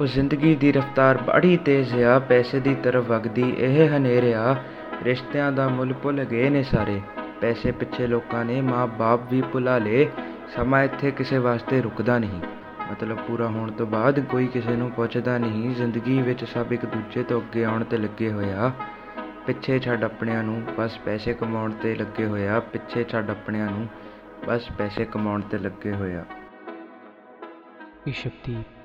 ਉਹ ਜ਼ਿੰਦਗੀ ਦੀ ਰਫ਼ਤਾਰ ਬੜੀ ਤੇਜ਼ ਆ ਪੈਸੇ ਦੀ ਤਰਫ ਵਗਦੀ, ਇਹ ਹਨੇਰਿਆ। ਰਿਸ਼ਤਿਆਂ ਦਾ ਮੁੱਲ ਭੁੱਲ ਗਏ ਨੇ ਸਾਰੇ। ਪੈਸੇ ਪਿੱਛੇ ਲੋਕਾਂ ਨੇ, ਮਾਂ-ਬਾਪ ਵੀ ਭੁਲਾ ਲਏ। ਸਮਾਂ ਇੱਥੇ ਕਿਸੇ ਵਾਸਤੇ ਰੁਕਦਾ ਨਹੀਂ। ਮਤਲਬ ਪੂਰਾ ਹੋਣ ਤੋਂ ਬਾਅਦ ਕੋਈ ਕਿਸੇ ਨੂੰ ਪੁੱਛਦਾ ਨਹੀਂ, ਜ਼ਿੰਦਗੀ ਵਿੱਚ ਸਭ ਇੱਕ ਦੂਜੇ ਤੋਂ ਅੱਗੇ ਆਉਣ ਤੇ ਲੱਗੇ ਹੋਇਆ। ਪਿੱਛੇ ਛੱਡ ਆਪਣਿਆਂ ਨੂੰ, ਬਸ ਪੈਸੇ ਕਮਾਉਣ ਤੇ ਲੱਗੇ ਹੋਇਆ। ਪਿੱਛੇ ਛੱਡ ਆਪਣਿਆਂ ਨੂੰ, ਬਸ ਪੈਸੇ ਕਮਾਉਣ ਤੇ ਲੱਗੇ ਹੋਇਆ। ਇਸ਼ਪਦੀਪ